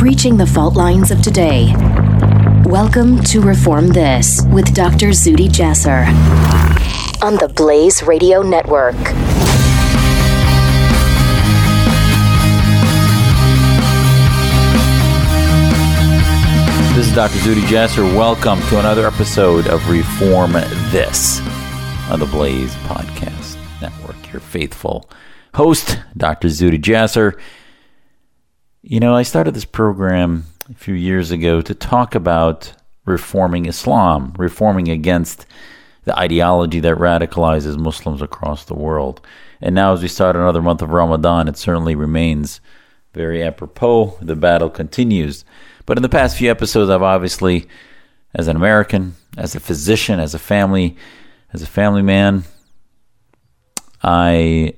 breaching the fault lines of today. Welcome to Reform This with Dr. Zuhdi Jasser on the Blaze Radio Network. This is Dr. Zuhdi Jasser. Welcome to another episode of Reform This on the Blaze Podcast Network. Your faithful host, Dr. Zuhdi Jasser. You know, I started this program a few years ago to talk about reforming Islam, reforming against the ideology that radicalizes Muslims across the world. And now, as we start another month of Ramadan, it certainly remains very apropos. The battle continues. But in the past few episodes, I've obviously, as an American, as a physician, as a family, as a family man, I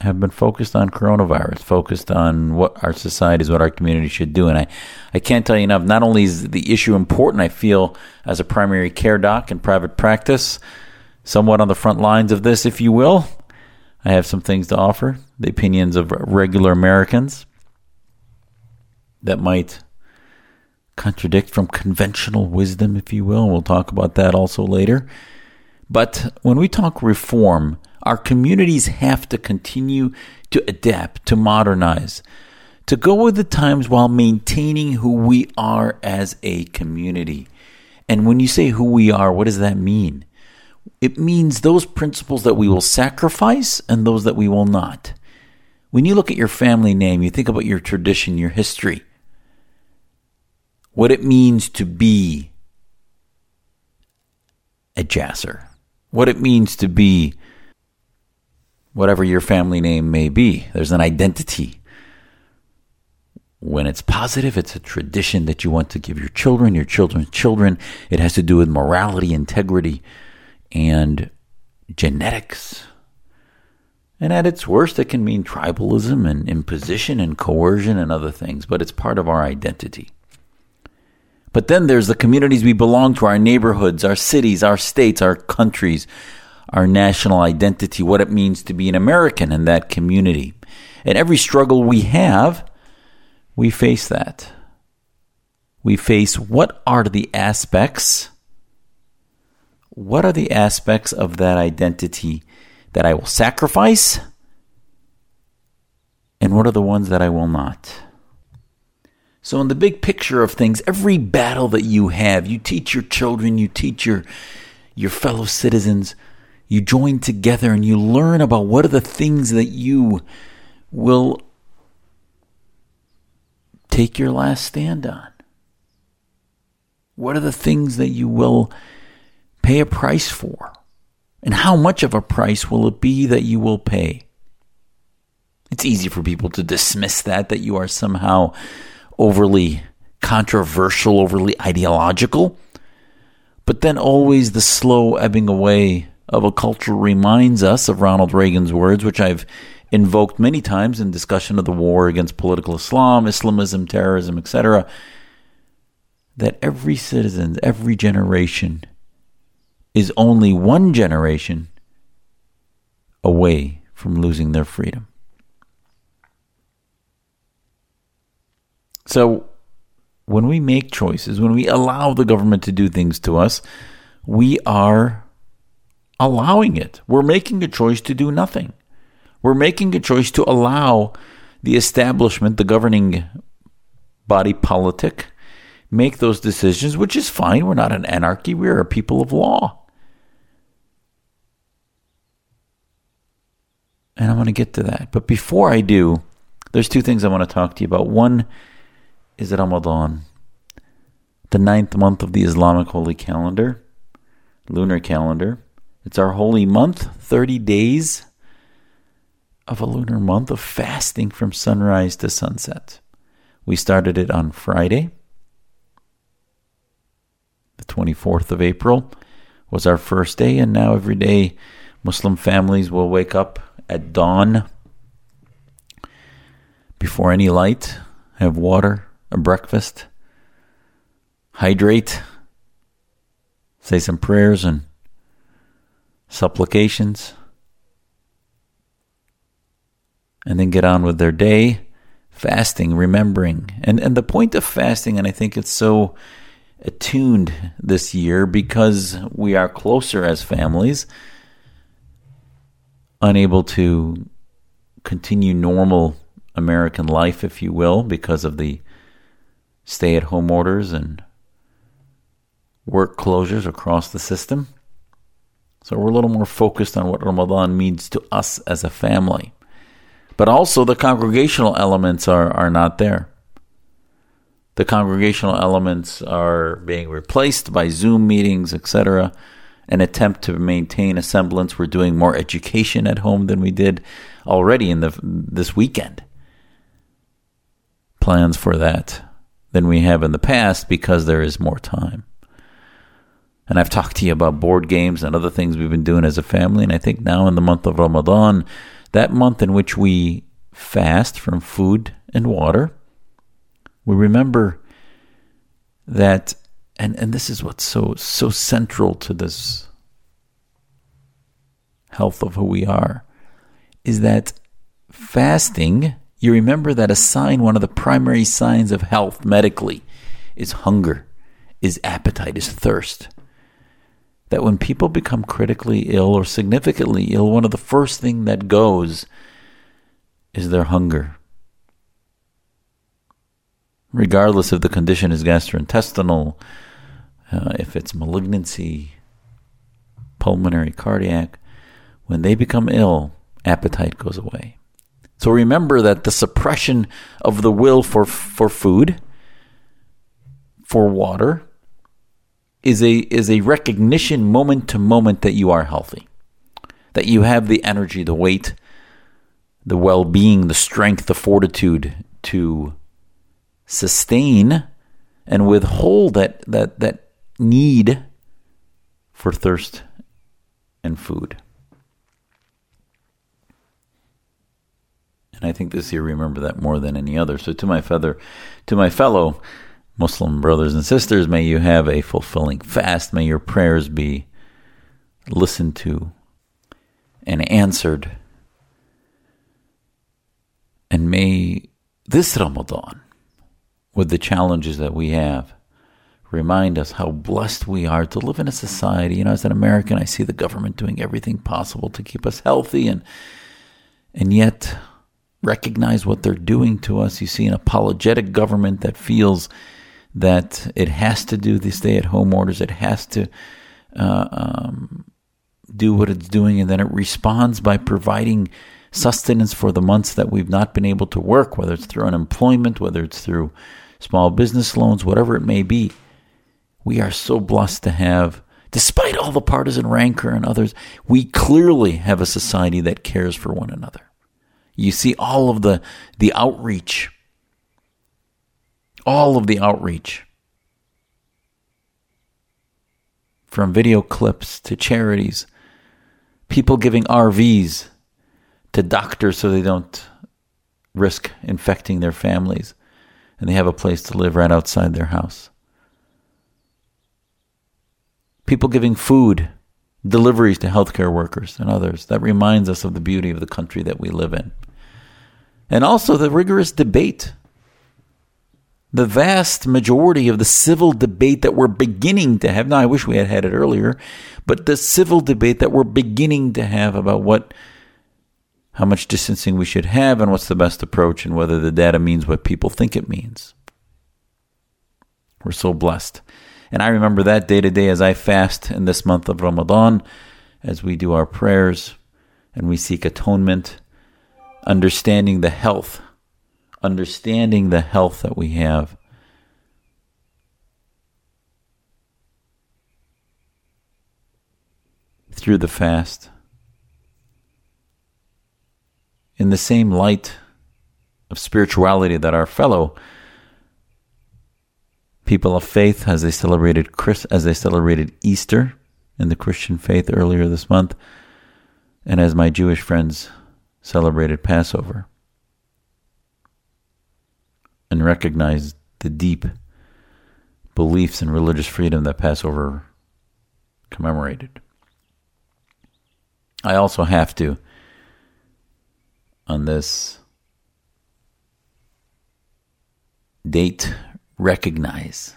have been focused on coronavirus, focused on what our societies, what our community should do. And I, I can't tell you enough. Not only is the issue important, I feel as a primary care doc in private practice, somewhat on the front lines of this, if you will. I have some things to offer, the opinions of regular Americans that might contradict from conventional wisdom, if you will. We'll talk about that also later. But when we talk reform, our communities have to continue to adapt, to modernize, to go with the times while maintaining who we are as a community. And when you say who we are, what does that mean? It means those principles that we will sacrifice and those that we will not. When you look at your family name, you think about your tradition, your history, what it means to be a Jasser, what it means to be whatever your family name may be. There's an identity. When it's positive, it's a tradition that you want to give your children, your children's children. It has to do with morality, integrity, and genetics. And at its worst, it can mean tribalism and imposition and coercion and other things, but it's part of our identity. But then there's the communities we belong to, our neighborhoods, our cities, our states, our countries, our national identity, what it means to be an American in that community. And every struggle we have, we face that. We face what are the aspects, what are the aspects of that identity that I will sacrifice, and what are the ones that I will not? So, in the big picture of things, every battle that you have, you teach your children, you teach your, your fellow citizens, you join together and you learn about what are the things that you will take your last stand on. What are the things that you will pay a price for? And how much of a price will it be that you will pay? It's easy for people to dismiss that, that you are somehow overly controversial, overly ideological. But then always the slow ebbing away of a culture reminds us of Ronald Reagan's words, which I've invoked many times in discussion of the war against political Islam, Islamism, terrorism, etc., that every citizen, every generation is only one generation away from losing their freedom. So, when we make choices, when we allow the government to do things to us, we are allowing it. We're making a choice to do nothing. We're making a choice to allow the establishment, the governing body politic, make those decisions, which is fine. We're not an anarchy, we're a people of law. And I'm going to get to that. But before I do, there's two things I want to talk to you about. One is Ramadan, the ninth month of the Islamic holy calendar, lunar calendar. It's our holy month, 30 days of a lunar month of fasting from sunrise to sunset. We started it on Friday. The 24th of April was our first day, and now every day Muslim families will wake up at dawn before any light, have water, a breakfast, hydrate, say some prayers, and supplications, and then get on with their day, fasting, remembering. And and the point of fasting, and I think it's so attuned this year because we are closer as families, unable to continue normal American life, if you will, because of the stay at home orders and work closures across the system. So we're a little more focused on what Ramadan means to us as a family. But also the congregational elements are, are not there. The congregational elements are being replaced by Zoom meetings, etc. An attempt to maintain a semblance. We're doing more education at home than we did already in the this weekend. Plans for that than we have in the past because there is more time. And I've talked to you about board games and other things we've been doing as a family. And I think now in the month of Ramadan, that month in which we fast from food and water, we remember that, and, and this is what's so, so central to this health of who we are, is that fasting, you remember that a sign, one of the primary signs of health medically, is hunger, is appetite, is thirst that when people become critically ill or significantly ill, one of the first thing that goes is their hunger. Regardless if the condition is gastrointestinal, uh, if it's malignancy, pulmonary, cardiac, when they become ill, appetite goes away. So remember that the suppression of the will for, for food, for water, is a is a recognition moment to moment that you are healthy. That you have the energy, the weight, the well-being, the strength, the fortitude to sustain and withhold that that that need for thirst and food. And I think this year remember that more than any other. So to my feather to my fellow Muslim brothers and sisters, may you have a fulfilling fast. May your prayers be listened to and answered. And may this Ramadan, with the challenges that we have, remind us how blessed we are to live in a society. You know, as an American, I see the government doing everything possible to keep us healthy and and yet recognize what they're doing to us. You see an apologetic government that feels that it has to do the stay at home orders, it has to uh, um, do what it's doing, and then it responds by providing sustenance for the months that we've not been able to work, whether it's through unemployment, whether it's through small business loans, whatever it may be. We are so blessed to have, despite all the partisan rancor and others, we clearly have a society that cares for one another. You see all of the the outreach all of the outreach from video clips to charities, people giving RVs to doctors so they don't risk infecting their families and they have a place to live right outside their house. People giving food, deliveries to healthcare workers and others. That reminds us of the beauty of the country that we live in. And also the rigorous debate the vast majority of the civil debate that we're beginning to have. Now, I wish we had had it earlier, but the civil debate that we're beginning to have about what, how much distancing we should have and what's the best approach and whether the data means what people think it means. We're so blessed. And I remember that day to day as I fast in this month of Ramadan, as we do our prayers and we seek atonement, understanding the health understanding the health that we have. Through the fast, in the same light of spirituality that our fellow people of faith, as they celebrated Chris, as they celebrated Easter in the Christian faith earlier this month, and as my Jewish friends celebrated Passover and recognize the deep beliefs and religious freedom that Passover commemorated. I also have to, on this date recognize.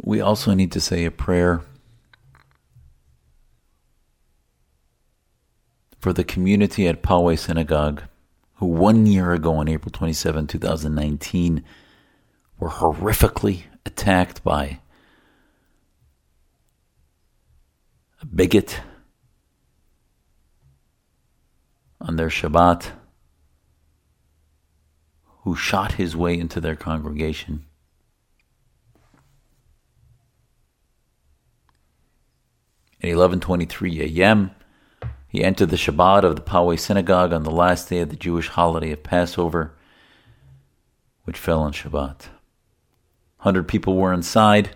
We also need to say a prayer for the community at Poway Synagogue, one year ago on April 27, 2019, were horrifically attacked by a bigot on their Shabbat who shot his way into their congregation. At 11:23 a.m., he entered the Shabbat of the Poway synagogue on the last day of the Jewish holiday of Passover, which fell on Shabbat. 100 people were inside.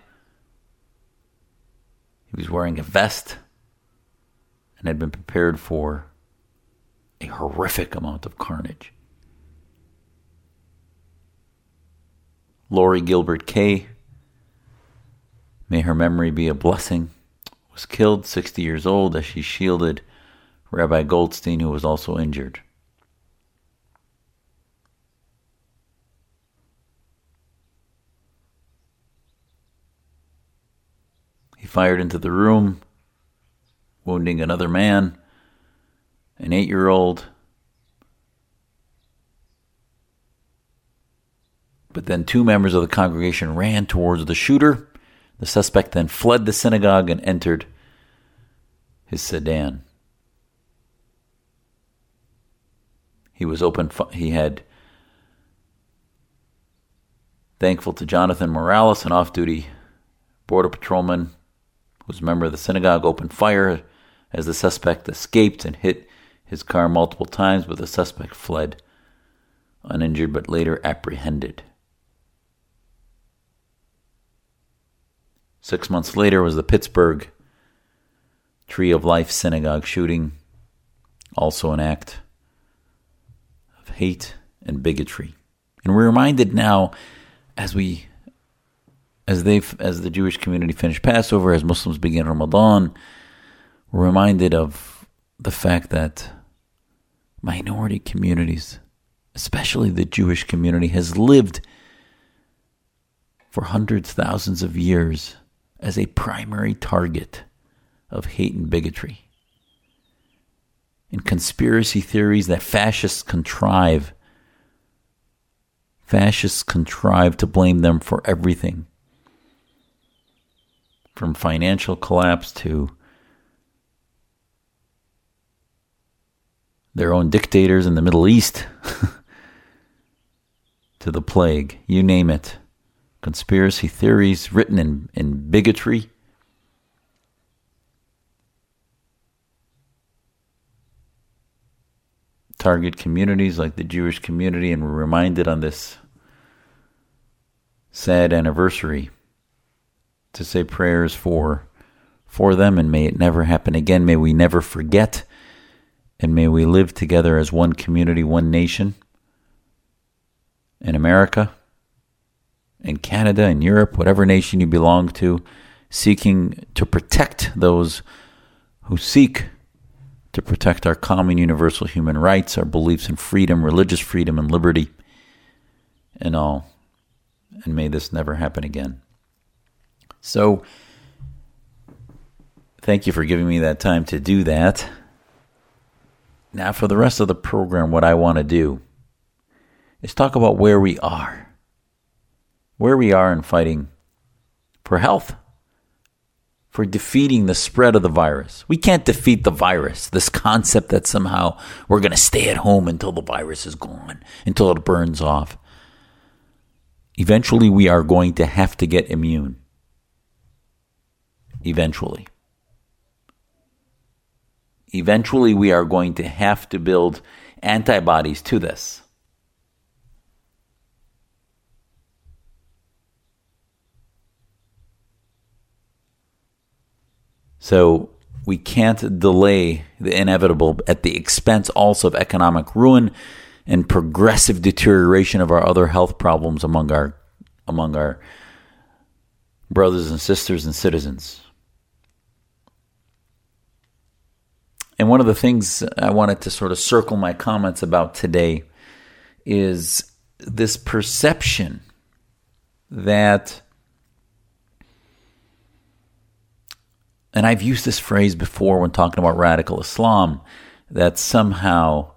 He was wearing a vest and had been prepared for a horrific amount of carnage. Lori Gilbert Kaye, may her memory be a blessing, was killed 60 years old as she shielded Rabbi Goldstein, who was also injured. He fired into the room, wounding another man, an eight year old. But then two members of the congregation ran towards the shooter. The suspect then fled the synagogue and entered his sedan. He was open. He had thankful to Jonathan Morales, an off-duty border patrolman who was a member of the synagogue, opened fire as the suspect escaped and hit his car multiple times, but the suspect fled uninjured but later apprehended. Six months later was the Pittsburgh Tree of Life Synagogue shooting, also an act of hate and bigotry. And we're reminded now, as we, as they, as the Jewish community finish Passover, as Muslims begin Ramadan, we're reminded of the fact that minority communities, especially the Jewish community, has lived for hundreds, thousands of years as a primary target of hate and bigotry. And conspiracy theories that fascists contrive. Fascists contrive to blame them for everything from financial collapse to their own dictators in the Middle East to the plague, you name it conspiracy theories written in, in bigotry. Target communities like the Jewish community, and we're reminded on this sad anniversary to say prayers for for them and may it never happen again. May we never forget and may we live together as one community one nation in America in Canada, in Europe, whatever nation you belong to, seeking to protect those who seek to protect our common universal human rights, our beliefs in freedom, religious freedom, and liberty, and all. And may this never happen again. So, thank you for giving me that time to do that. Now, for the rest of the program, what I want to do is talk about where we are where we are in fighting for health, for defeating the spread of the virus. We can't defeat the virus, this concept that somehow we're going to stay at home until the virus is gone, until it burns off. Eventually, we are going to have to get immune. Eventually. Eventually, we are going to have to build antibodies to this. So we can't delay the inevitable at the expense also of economic ruin and progressive deterioration of our other health problems among our among our brothers and sisters and citizens. And one of the things I wanted to sort of circle my comments about today is this perception that and I've used this phrase before when talking about radical Islam that somehow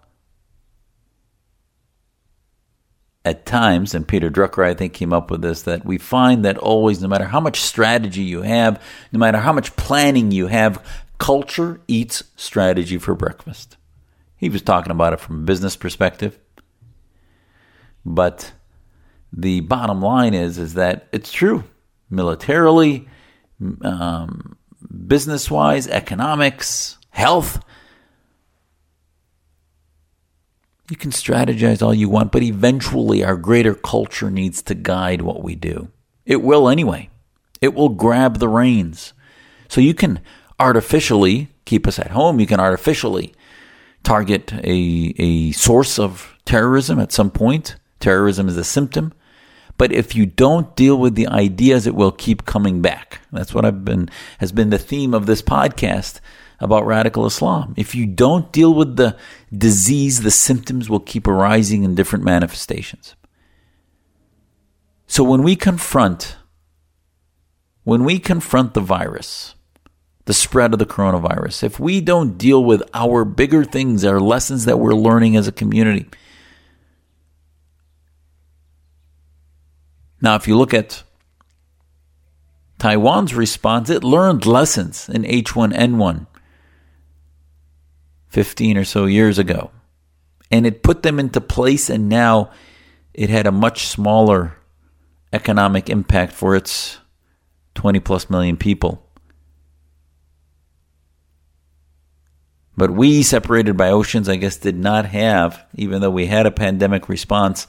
at times, and Peter Drucker, I think, came up with this, that we find that always, no matter how much strategy you have, no matter how much planning you have, culture eats strategy for breakfast. He was talking about it from a business perspective. But the bottom line is, is that it's true. Militarily, um, business wise, economics, health. You can strategize all you want, but eventually our greater culture needs to guide what we do. It will anyway. It will grab the reins. So you can artificially keep us at home. You can artificially target a, a source of terrorism at some point. Terrorism is a symptom. But if you don't deal with the ideas, it will keep coming back. That's what I've been has been the theme of this podcast about radical Islam. If you don't deal with the disease, the symptoms will keep arising in different manifestations. So when we confront when we confront the virus, the spread of the coronavirus, if we don't deal with our bigger things, our lessons that we're learning as a community, Now, if you look at Taiwan's response, it learned lessons in H1N1 15 or so years ago. And it put them into place, and now it had a much smaller economic impact for its 20 plus million people. But we, separated by oceans, I guess, did not have, even though we had a pandemic response,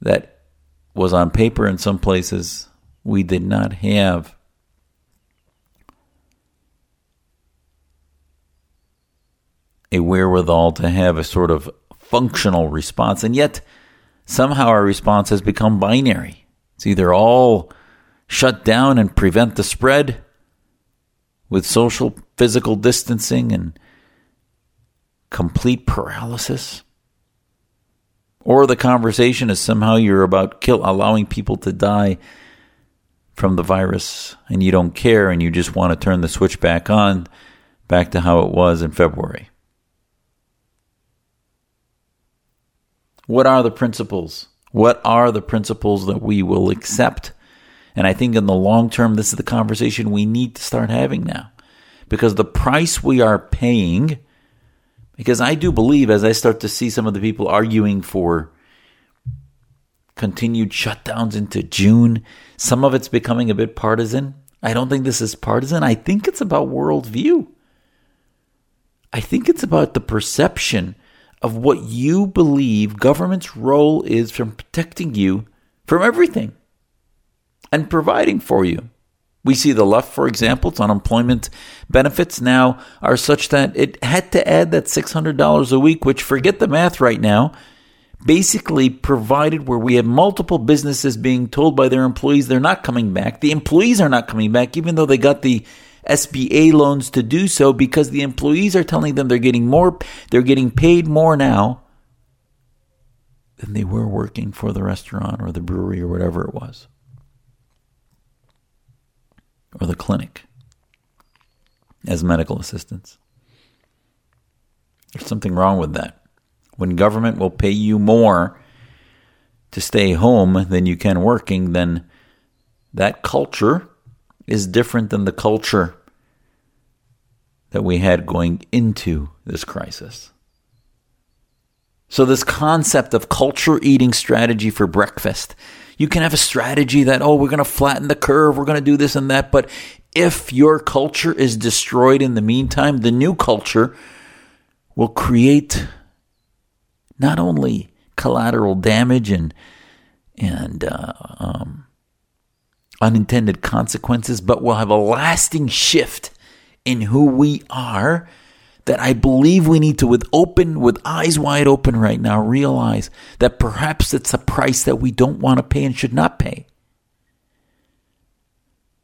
that was on paper in some places. We did not have a wherewithal to have a sort of functional response. And yet, somehow our response has become binary. It's either all shut down and prevent the spread with social physical distancing and complete paralysis or the conversation is somehow you're about kill allowing people to die from the virus and you don't care and you just want to turn the switch back on back to how it was in February. What are the principles? What are the principles that we will accept? And I think in the long term, this is the conversation we need to start having now. Because the price we are paying because I do believe, as I start to see some of the people arguing for continued shutdowns into June, some of it's becoming a bit partisan. I don't think this is partisan. I think it's about worldview. I think it's about the perception of what you believe government's role is from protecting you from everything and providing for you. We see the left, for example, its unemployment benefits now are such that it had to add that $600 a week, which forget the math right now, basically provided where we have multiple businesses being told by their employees they're not coming back. The employees are not coming back, even though they got the SBA loans to do so, because the employees are telling them they're getting more, they're getting paid more now than they were working for the restaurant or the brewery or whatever it was or the clinic as medical assistants. There's something wrong with that. When government will pay you more to stay home than you can working, then that culture is different than the culture that we had going into this crisis. So, this concept of culture eating strategy for breakfast you can have a strategy that, oh, we're going to flatten the curve, we're going to do this and that. But if your culture is destroyed in the meantime, the new culture will create not only collateral damage and and uh, um, unintended consequences, but will have a lasting shift in who we are that I believe we need to, with open, with eyes wide open right now, realize that perhaps it's a price that we don't want to pay and should not pay.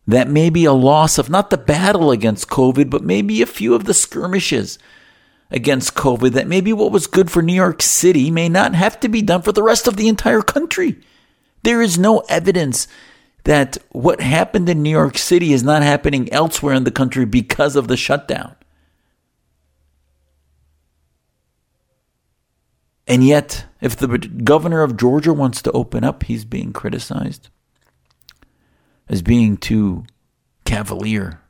That may be a loss of not the battle against COVID, but maybe a few of the skirmishes against COVID that maybe what was good for New York City may not have to be done for the rest of the entire country. There is no evidence that what happened in New York City is not happening elsewhere in the country because of the shutdown. And yet, if the governor of Georgia wants to open up, he's being criticized as being too cavalier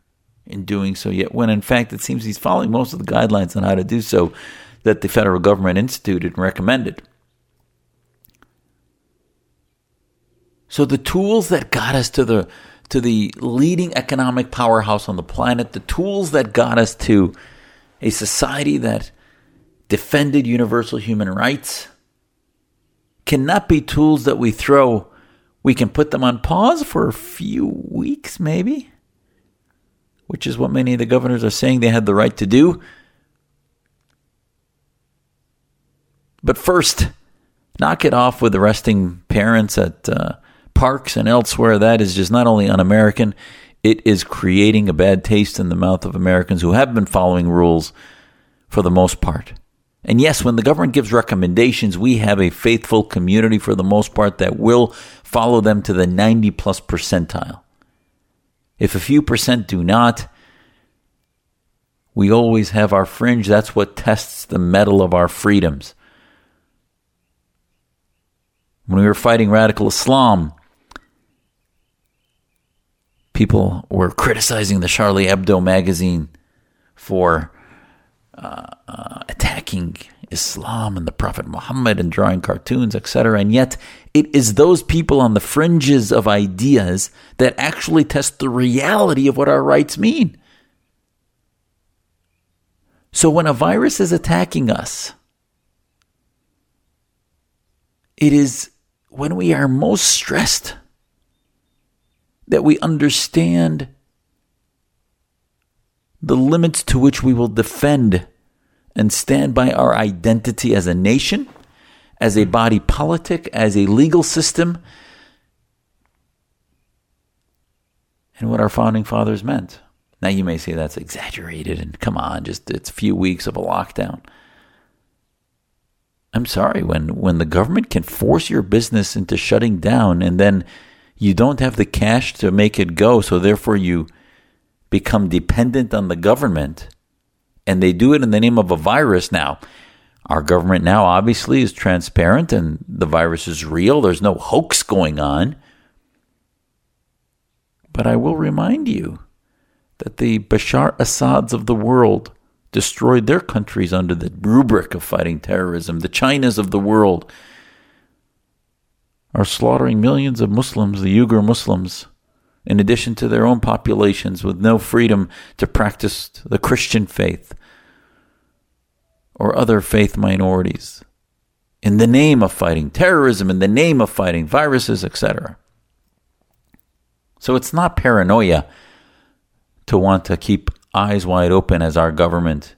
in doing so yet, when in fact it seems he's following most of the guidelines on how to do so that the federal government instituted and recommended. So the tools that got us to the to the leading economic powerhouse on the planet, the tools that got us to a society that defended universal human rights cannot be tools that we throw. We can put them on pause for a few weeks, maybe which is what many of the governors are saying they had the right to do. But first, knock it off with arresting parents at uh, parks and elsewhere. That is just not only un American, it is creating a bad taste in the mouth of Americans who have been following rules for the most part. And yes, when the government gives recommendations, we have a faithful community for the most part that will follow them to the 90 plus percentile. If a few percent do not, we always have our fringe. That's what tests the mettle of our freedoms. When we were fighting radical Islam, people were criticizing the Charlie Hebdo magazine for uh, attacking Islam and the Prophet Muhammad and drawing cartoons, etc. And yet, it is those people on the fringes of ideas that actually test the reality of what our rights mean. So, when a virus is attacking us, it is when we are most stressed that we understand the limits to which we will defend and stand by our identity as a nation, as a body politic, as a legal system, and what our founding fathers meant. Now you may say that's exaggerated and come on, just it's a few weeks of a lockdown. I'm sorry, when when the government can force your business into shutting down and then you don't have the cash to make it go, so therefore you become dependent on the government and they do it in the name of a virus now. Our government now obviously is transparent and the virus is real. There's no hoax going on. But I will remind you that the Bashar Assads of the world destroyed their countries under the rubric of fighting terrorism. The Chinas of the world are slaughtering millions of Muslims, the Uyghur Muslims, in addition to their own populations with no freedom to practice the Christian faith or other faith minorities in the name of fighting terrorism, in the name of fighting viruses, etc. So it's not paranoia to want to keep eyes wide open as our government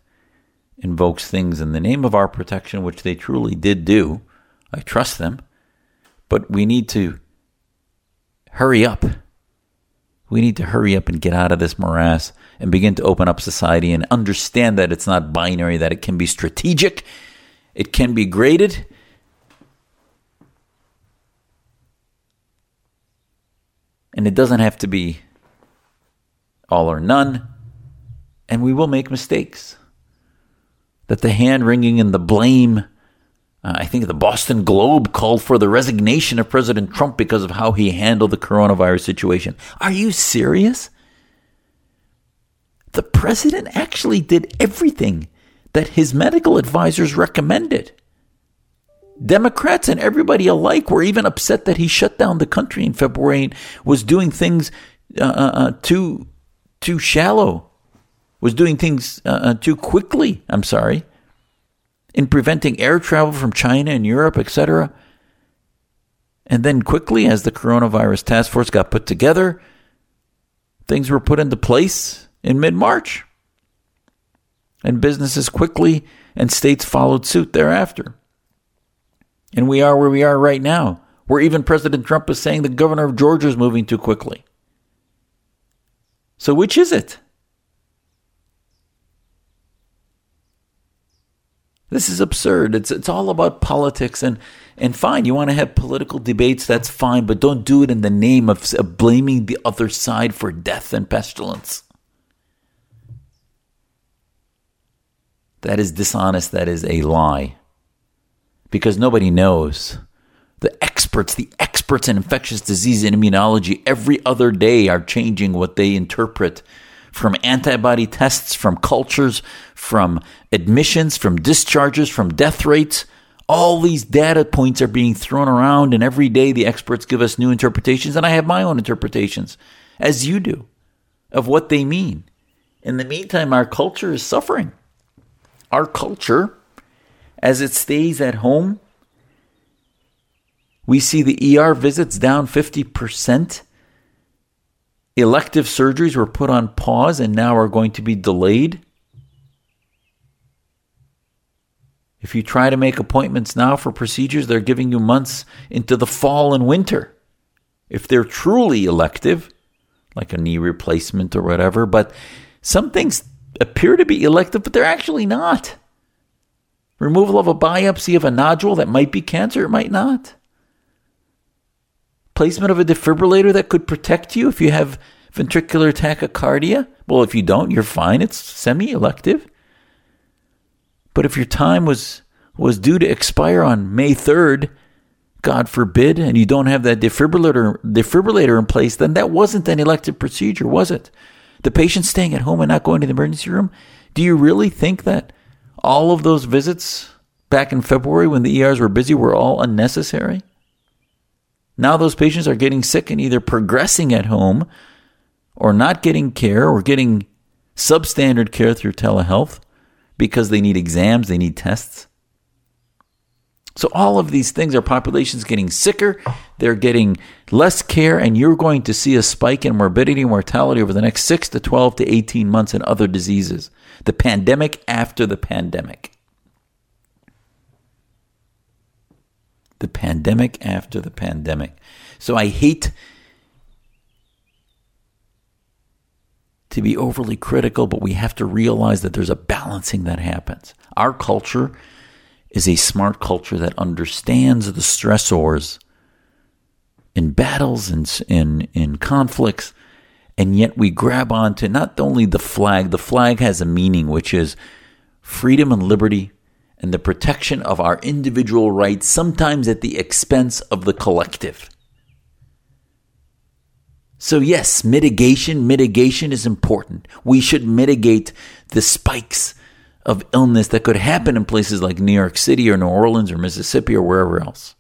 invokes things in the name of our protection, which they truly did do. I trust them. But we need to hurry up we need to hurry up and get out of this morass and begin to open up society and understand that it's not binary, that it can be strategic, it can be graded. And it doesn't have to be all or none. And we will make mistakes. That the hand wringing and the blame uh, I think the Boston Globe called for the resignation of President Trump because of how he handled the coronavirus situation. Are you serious? The president actually did everything that his medical advisors recommended. Democrats and everybody alike were even upset that he shut down the country in February and was doing things uh, uh, uh too too shallow, was doing things uh, uh, too quickly. I'm sorry in preventing air travel from China and Europe, etc. And then quickly, as the coronavirus task force got put together, things were put into place in mid March. And businesses quickly and states followed suit thereafter. And we are where we are right now, where even President Trump is saying the governor of Georgia is moving too quickly. So, which is it? This is absurd. It's it's all about politics and and fine, you want to have political debates, that's fine, but don't do it in the name of, of blaming the other side for death and pestilence. That is dishonest, that is a lie. Because nobody knows. The experts, the experts in infectious disease and immunology every other day are changing what they interpret from antibody tests, from cultures, from admissions, from discharges, from death rates. All these data points are being thrown around, and every day the experts give us new interpretations, and I have my own interpretations, as you do, of what they mean. In the meantime, our culture is suffering. Our culture, as it stays at home, we see the ER visits down 50%. Elective surgeries were put on pause and now are going to be delayed. If you try to make appointments now for procedures, they're giving you months into the fall and winter. If they're truly elective, like a knee replacement or whatever, but some things appear to be elective, but they're actually not. Removal of a biopsy of a nodule that might be cancer, it might not placement of a defibrillator that could protect you if you have ventricular tachycardia? Well, if you don't, you're fine. It's semi elective. But if your time was was due to expire on May 3rd, God forbid, and you don't have that defibrillator defibrillator in place, then that wasn't an elective procedure, was it? The patient staying at home and not going to the emergency room? Do you really think that all of those visits back in February when the ERs were busy were all unnecessary? Now those patients are getting sick and either progressing at home or not getting care or getting substandard care through telehealth because they need exams, they need tests. So all of these things, our population's getting sicker, they're getting less care, and you're going to see a spike in morbidity and mortality over the next six to 12 to 18 months in other diseases. The pandemic after the pandemic. The pandemic after the pandemic. So I hate to be overly critical, but we have to realize that there's a balancing that happens. Our culture is a smart culture that understands the stressors in battles and in, in conflicts, and yet we grab onto not only the flag, the flag has a meaning, which is freedom and liberty and the protection of our individual rights, sometimes at the expense of the collective. So, yes, mitigation, mitigation is important. We should mitigate the spikes of illness that could happen in places like New York City or New Orleans or Mississippi or wherever else.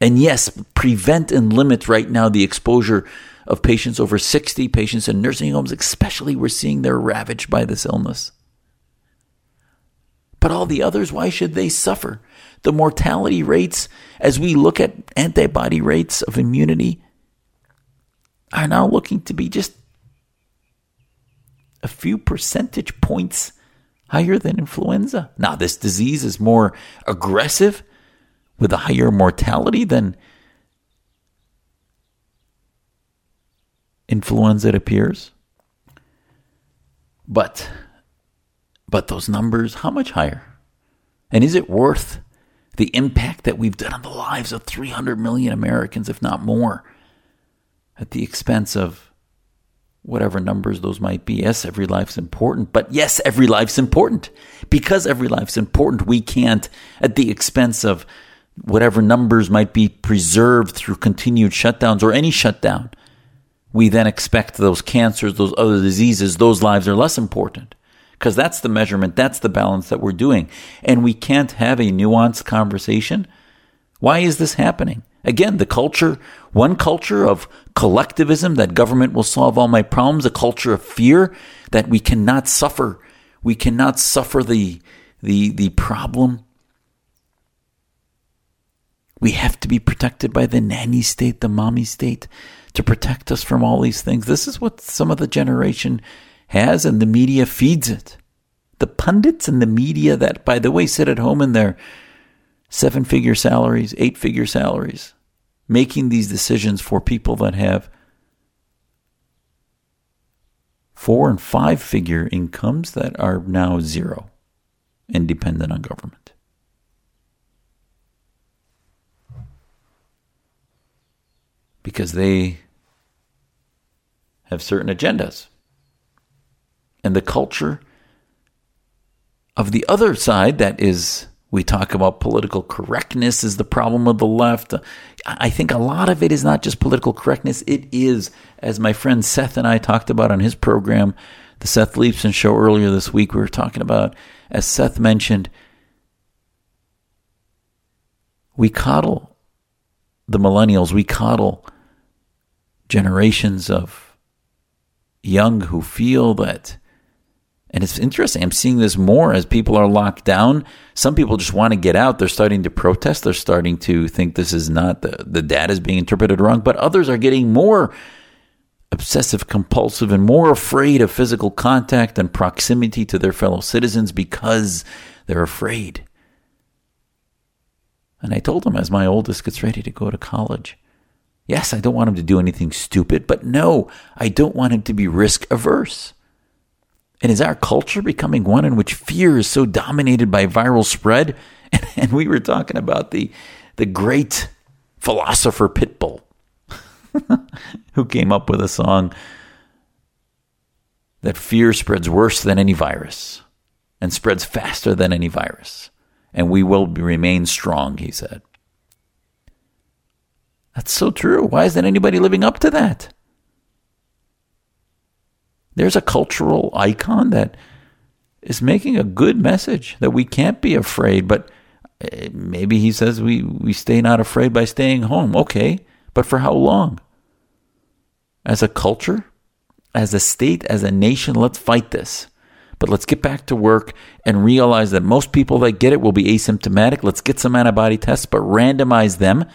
And yes, prevent and limit right now the exposure of patients over 60, patients in nursing homes, especially we're seeing they're ravaged by this illness. But all the others, why should they suffer? The mortality rates, as we look at antibody rates of immunity, are now looking to be just a few percentage points higher than influenza. Now, this disease is more aggressive with a higher mortality than influenza, it appears. But but those numbers, how much higher? And is it worth the impact that we've done on the lives of 300 million Americans, if not more, at the expense of whatever numbers those might be? Yes, every life's important, but yes, every life's important. Because every life's important, we can't, at the expense of whatever numbers might be preserved through continued shutdowns or any shutdown, we then expect those cancers, those other diseases, those lives are less important because that's the measurement, that's the balance that we're doing. And we can't have a nuanced conversation. Why is this happening? Again, the culture, one culture of collectivism that government will solve all my problems, a culture of fear that we cannot suffer. We cannot suffer the, the, the problem. We have to be protected by the nanny state, the mommy state, to protect us from all these things. This is what some of the generation has, and the media feeds it. The pundits and the media that, by the way, sit at home in their seven figure salaries, eight figure salaries, making these decisions for people that have four and five figure incomes that are now zero. and dependent on government. Because they have certain agendas. And the culture of the other side that is we talk about political correctness is the problem of the left. I think a lot of it is not just political correctness. It is, as my friend Seth and I talked about on his program, the Seth Leibsohn show earlier this week, we were talking about, as Seth mentioned, we coddle the millennials, we coddle generations of young who feel that and it's interesting. I'm seeing this more as people are locked down. Some people just want to get out. They're starting to protest. They're starting to think this is not the, the data is being interpreted wrong. But others are getting more obsessive compulsive and more afraid of physical contact and proximity to their fellow citizens because they're afraid. And I told him as my oldest gets ready to go to college, yes, I don't want him to do anything stupid, but no, I don't want him to be risk averse. And is our culture becoming one in which fear is so dominated by viral spread? And, and we were talking about the, the great philosopher Pitbull, who came up with a song that fear spreads worse than any virus and spreads faster than any virus. And we will remain strong, he said. That's so true. Why isn't anybody living up to that? There's a cultural icon that is making a good message that we can't be afraid, but eh, maybe he says we, we stay not afraid by staying home. Okay, but for how long? As a culture, as a state, as a nation, let's fight this. But let's get back to work and realize that most people that get it will be asymptomatic. Let's get some antibody tests, but randomize them.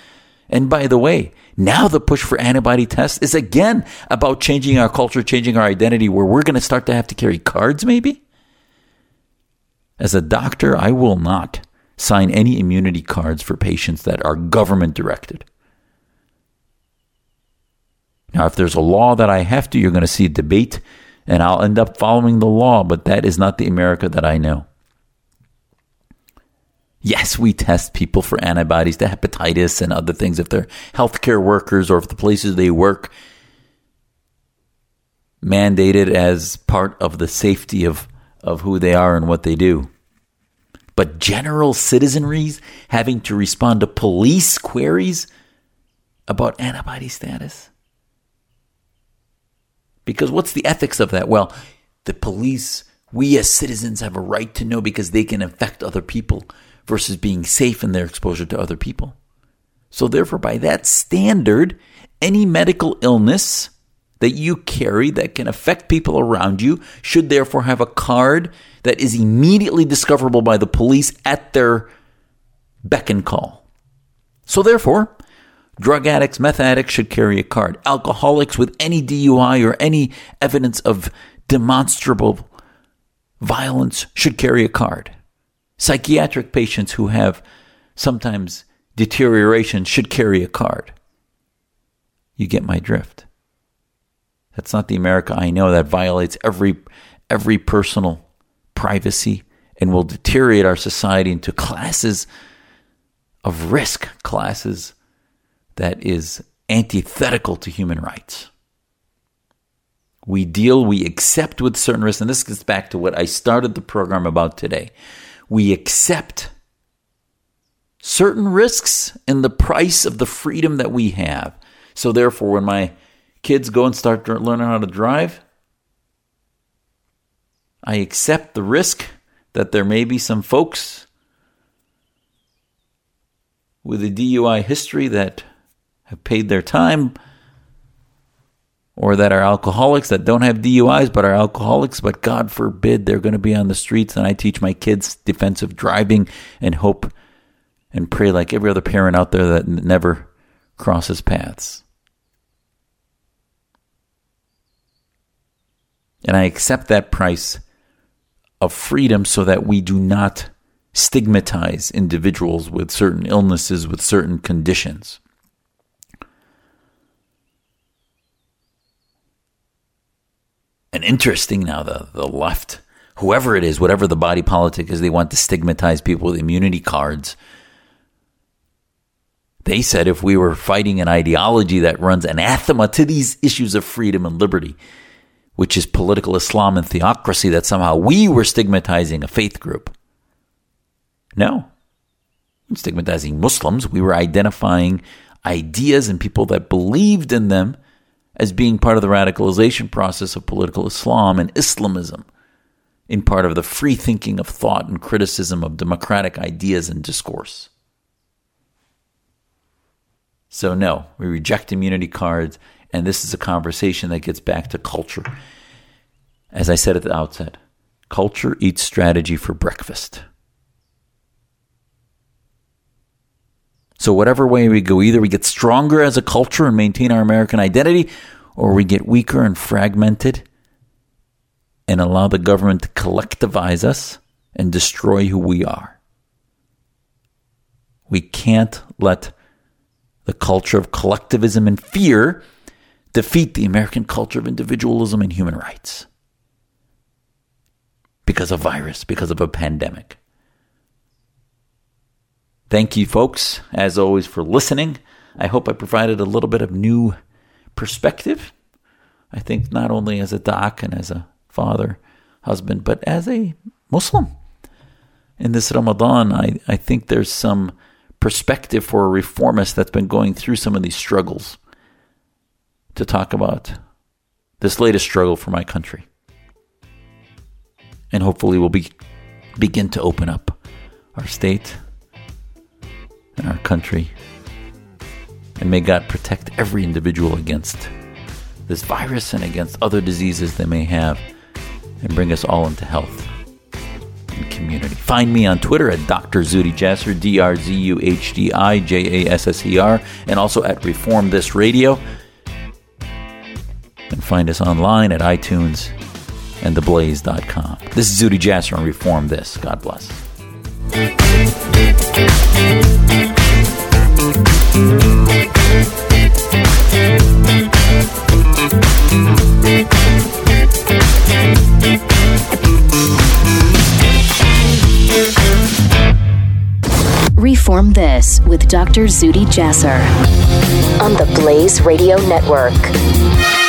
And by the way, now the push for antibody tests is again about changing our culture, changing our identity, where we're going to start to have to carry cards, maybe? As a doctor, I will not sign any immunity cards for patients that are government directed. Now, if there's a law that I have to, you're going to see a debate, and I'll end up following the law, but that is not the America that I know. Yes, we test people for antibodies to hepatitis and other things if they're healthcare workers or if the places they work mandated as part of the safety of, of who they are and what they do. But general citizenries having to respond to police queries about antibody status? Because what's the ethics of that? Well, the police, we as citizens have a right to know because they can infect other people versus being safe in their exposure to other people. So, therefore, by that standard, any medical illness that you carry that can affect people around you should therefore have a card that is immediately discoverable by the police at their beck and call. So, therefore, drug addicts, meth addicts should carry a card. Alcoholics with any DUI or any evidence of demonstrable violence should carry a card. Psychiatric patients who have sometimes deterioration should carry a card. You get my drift. That's not the America I know that violates every every personal privacy and will deteriorate our society into classes of risk, classes that is antithetical to human rights. We deal, we accept with certain risks, and this gets back to what I started the program about today we accept certain risks in the price of the freedom that we have. So, therefore, when my kids go and start learning how to drive, I accept the risk that there may be some folks with a DUI history that have paid their time or that are alcoholics that don't have DUIs but are alcoholics, but God forbid they're going to be on the streets. And I teach my kids defensive driving and hope and pray like every other parent out there that never crosses paths. And I accept that price of freedom so that we do not stigmatize individuals with certain illnesses, with certain conditions. And interesting now the, the left whoever it is, whatever the body politic is, they want to stigmatize people with immunity cards. They said if we were fighting an ideology that runs anathema to these issues of freedom and liberty, which is political Islam and theocracy, that somehow we were stigmatizing a faith group. No. We're stigmatizing Muslims, we were identifying ideas and people that believed in them as being part of the radicalization process of political Islam and Islamism, in part of the free thinking of thought and criticism of democratic ideas and discourse. So, no, we reject immunity cards, and this is a conversation that gets back to culture. As I said at the outset, culture eats strategy for breakfast. So, whatever way we go, either we get stronger as a culture and maintain our American identity, or we get weaker and fragmented and allow the government to collectivize us and destroy who we are. We can't let the culture of collectivism and fear defeat the American culture of individualism and human rights because of virus, because of a pandemic. Thank you, folks, as always, for listening. I hope I provided a little bit of new perspective. I think not only as a doc and as a father, husband, but as a Muslim. In this Ramadan, I, I think there's some perspective for a reformist that's been going through some of these struggles to talk about this latest struggle for my country. And hopefully, we'll be, begin to open up our state in our country. And may God protect every individual against this virus and against other diseases they may have and bring us all into health and community. Find me on Twitter at Dr. Zuhdi Jasser, D R Z U H D I J A S S E R, and also at Reform This Radio. And find us online at iTunes and theblaze.com. This is Zuhdi Jasser on Reform This. God bless. Reform This with Dr. Zuhdi Jasser on the Blaze Radio Network.